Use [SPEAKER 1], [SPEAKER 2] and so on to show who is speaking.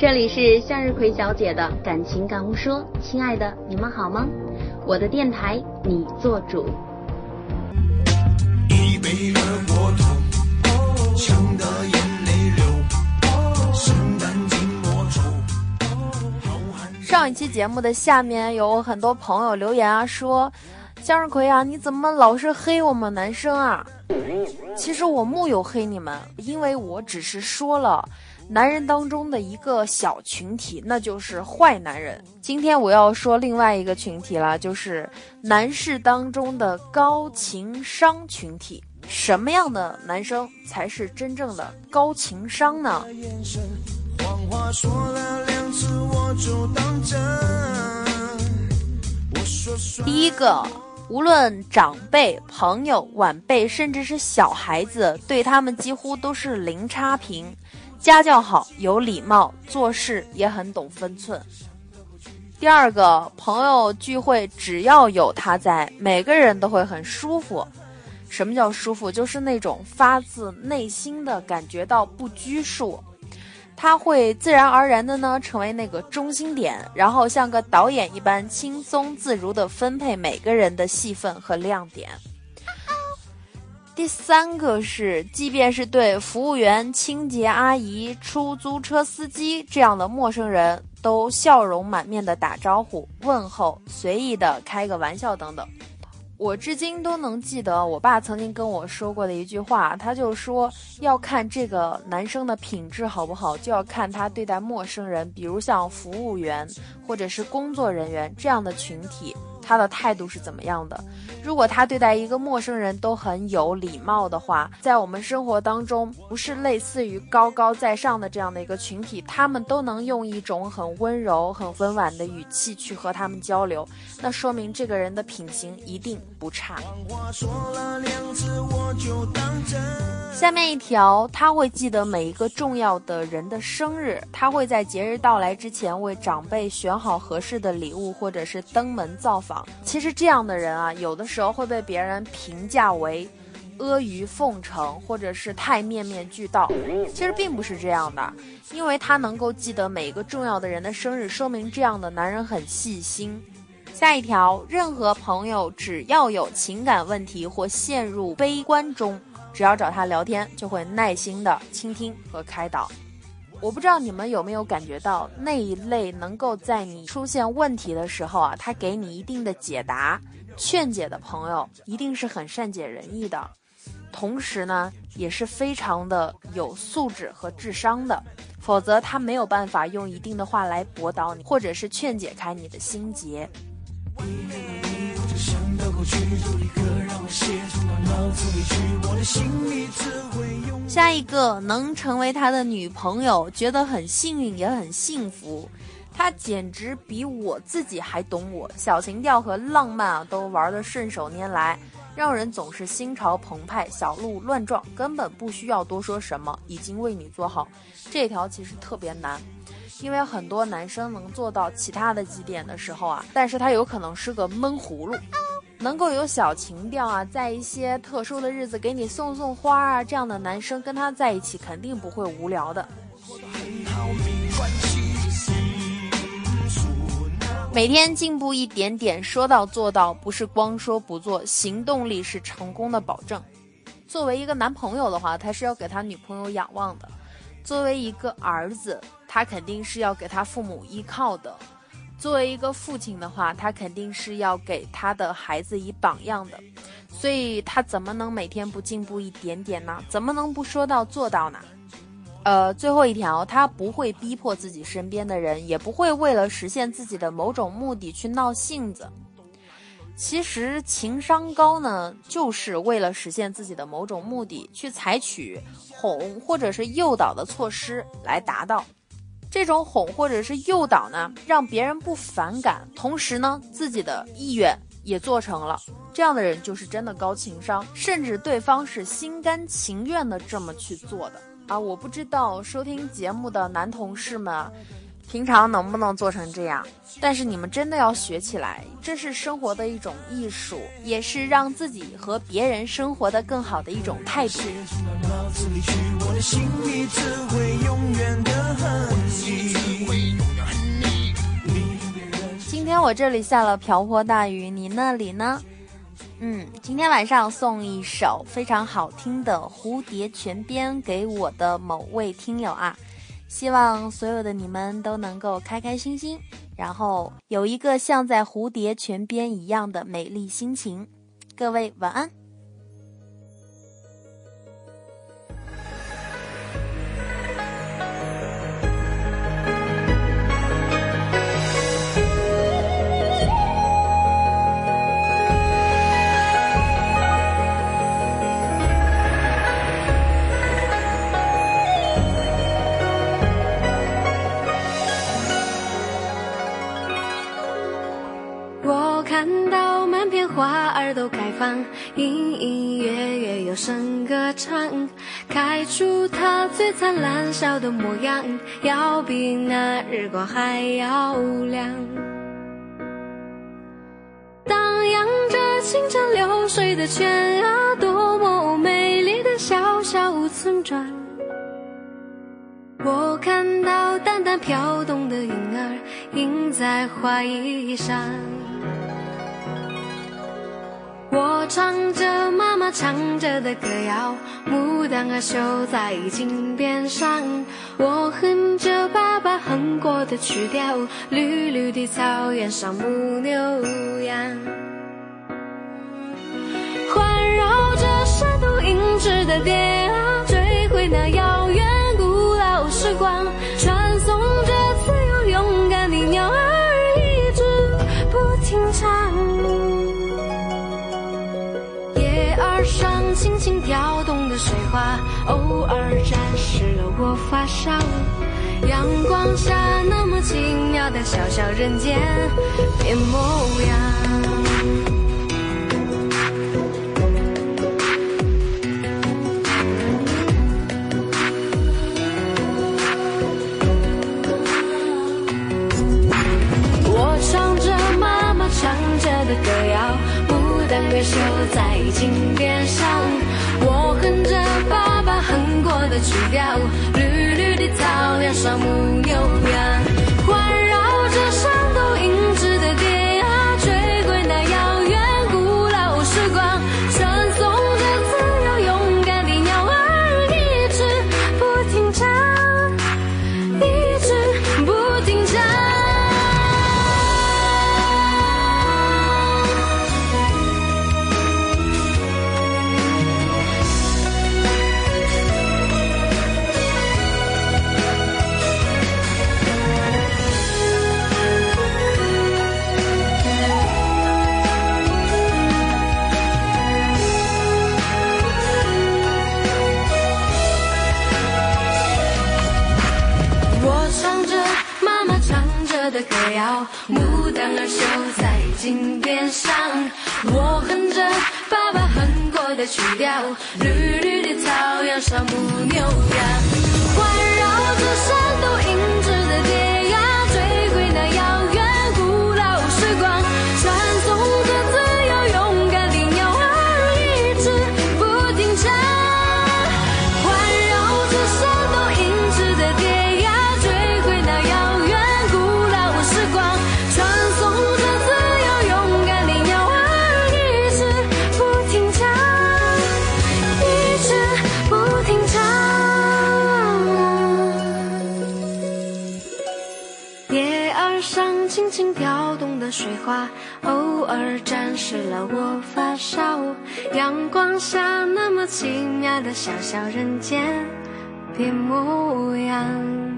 [SPEAKER 1] 这里是向日葵小姐的感情感悟说，亲爱的，你们好吗？我的电台，你做主。一杯热过头，呛得眼泪流，
[SPEAKER 2] 心淡寂寞愁。上一期节目的下面有很多朋友留言啊，说向日葵啊，你怎么老是黑我们男生啊？其实我木有黑你们，因为我只是说了。男人当中的一个小群体，那就是坏男人。今天我要说另外一个群体了，就是男士当中的高情商群体。什么样的男生才是真正的高情商呢？第一个，无论长辈、朋友、晚辈，甚至是小孩子，对他们几乎都是零差评。家教好，有礼貌，做事也很懂分寸。第二个朋友聚会，只要有他在，每个人都会很舒服。什么叫舒服？就是那种发自内心的感觉到不拘束。他会自然而然的呢，成为那个中心点，然后像个导演一般，轻松自如的分配每个人的戏份和亮点。第三个是，即便是对服务员、清洁阿姨、出租车司机这样的陌生人，都笑容满面的打招呼、问候，随意的开个玩笑等等。我至今都能记得我爸曾经跟我说过的一句话，他就说要看这个男生的品质好不好，就要看他对待陌生人，比如像服务员或者是工作人员这样的群体。他的态度是怎么样的？如果他对待一个陌生人都很有礼貌的话，在我们生活当中，不是类似于高高在上的这样的一个群体，他们都能用一种很温柔、很温婉的语气去和他们交流，那说明这个人的品行一定不差。下面一条，他会记得每一个重要的人的生日，他会在节日到来之前为长辈选好合适的礼物，或者是登门造访。其实这样的人啊，有的时候会被别人评价为阿谀奉承，或者是太面面俱到。其实并不是这样的，因为他能够记得每一个重要的人的生日，说明这样的男人很细心。下一条，任何朋友只要有情感问题或陷入悲观中，只要找他聊天，就会耐心的倾听和开导。我不知道你们有没有感觉到那一类能够在你出现问题的时候啊，他给你一定的解答、劝解的朋友，一定是很善解人意的，同时呢，也是非常的有素质和智商的，否则他没有办法用一定的话来驳倒你，或者是劝解开你的心结。下一个能成为他的女朋友，觉得很幸运也很幸福。他简直比我自己还懂我，小情调和浪漫啊都玩得顺手拈来，让人总是心潮澎湃，小鹿乱撞，根本不需要多说什么，已经为你做好。这条其实特别难，因为很多男生能做到其他的几点的时候啊，但是他有可能是个闷葫芦。能够有小情调啊，在一些特殊的日子给你送送花啊，这样的男生跟他在一起肯定不会无聊的。每天进步一点点，说到做到，不是光说不做，行动力是成功的保证。作为一个男朋友的话，他是要给他女朋友仰望的；作为一个儿子，他肯定是要给他父母依靠的。作为一个父亲的话，他肯定是要给他的孩子以榜样的，所以他怎么能每天不进步一点点呢？怎么能不说到做到呢？呃，最后一条，他不会逼迫自己身边的人，也不会为了实现自己的某种目的去闹性子。其实情商高呢，就是为了实现自己的某种目的，去采取哄或者是诱导的措施来达到。这种哄或者是诱导呢，让别人不反感，同时呢，自己的意愿也做成了。这样的人就是真的高情商，甚至对方是心甘情愿的这么去做的啊！我不知道收听节目的男同事们，平常能不能做成这样？但是你们真的要学起来，这是生活的一种艺术，也是让自己和别人生活的更好的一种态度。我这里下了瓢泼大雨，你那里呢？嗯，今天晚上送一首非常好听的《蝴蝶泉边》给我的某位听友啊，希望所有的你们都能够开开心心，然后有一个像在蝴蝶泉边一样的美丽心情。各位晚安。
[SPEAKER 3] 隐隐约约有声歌唱，开出它最灿烂笑的模样，要比那日光还要亮。荡漾着清澈流水的泉啊，多么美丽的小小村庄。我看到淡淡飘动的云儿，映在花衣上。我唱着妈妈唱着的歌谣，牡丹儿绣在金边上。我哼着爸爸哼过的曲调，绿绿的草原上牧牛羊，环绕着山都银质的蝶水花，偶尔沾湿了我发梢。阳光下那么奇妙的小小人间变模就在金边上，我哼着爸爸哼过的曲调，绿绿的草原上牧牛羊，的歌谣牡丹儿绣在金边上，我哼着爸爸哼过的曲调，绿绿的草原上牧牛羊，环绕着山都银质的天偶尔沾湿了我发梢。阳光下那么奇妙的小小人间别模样。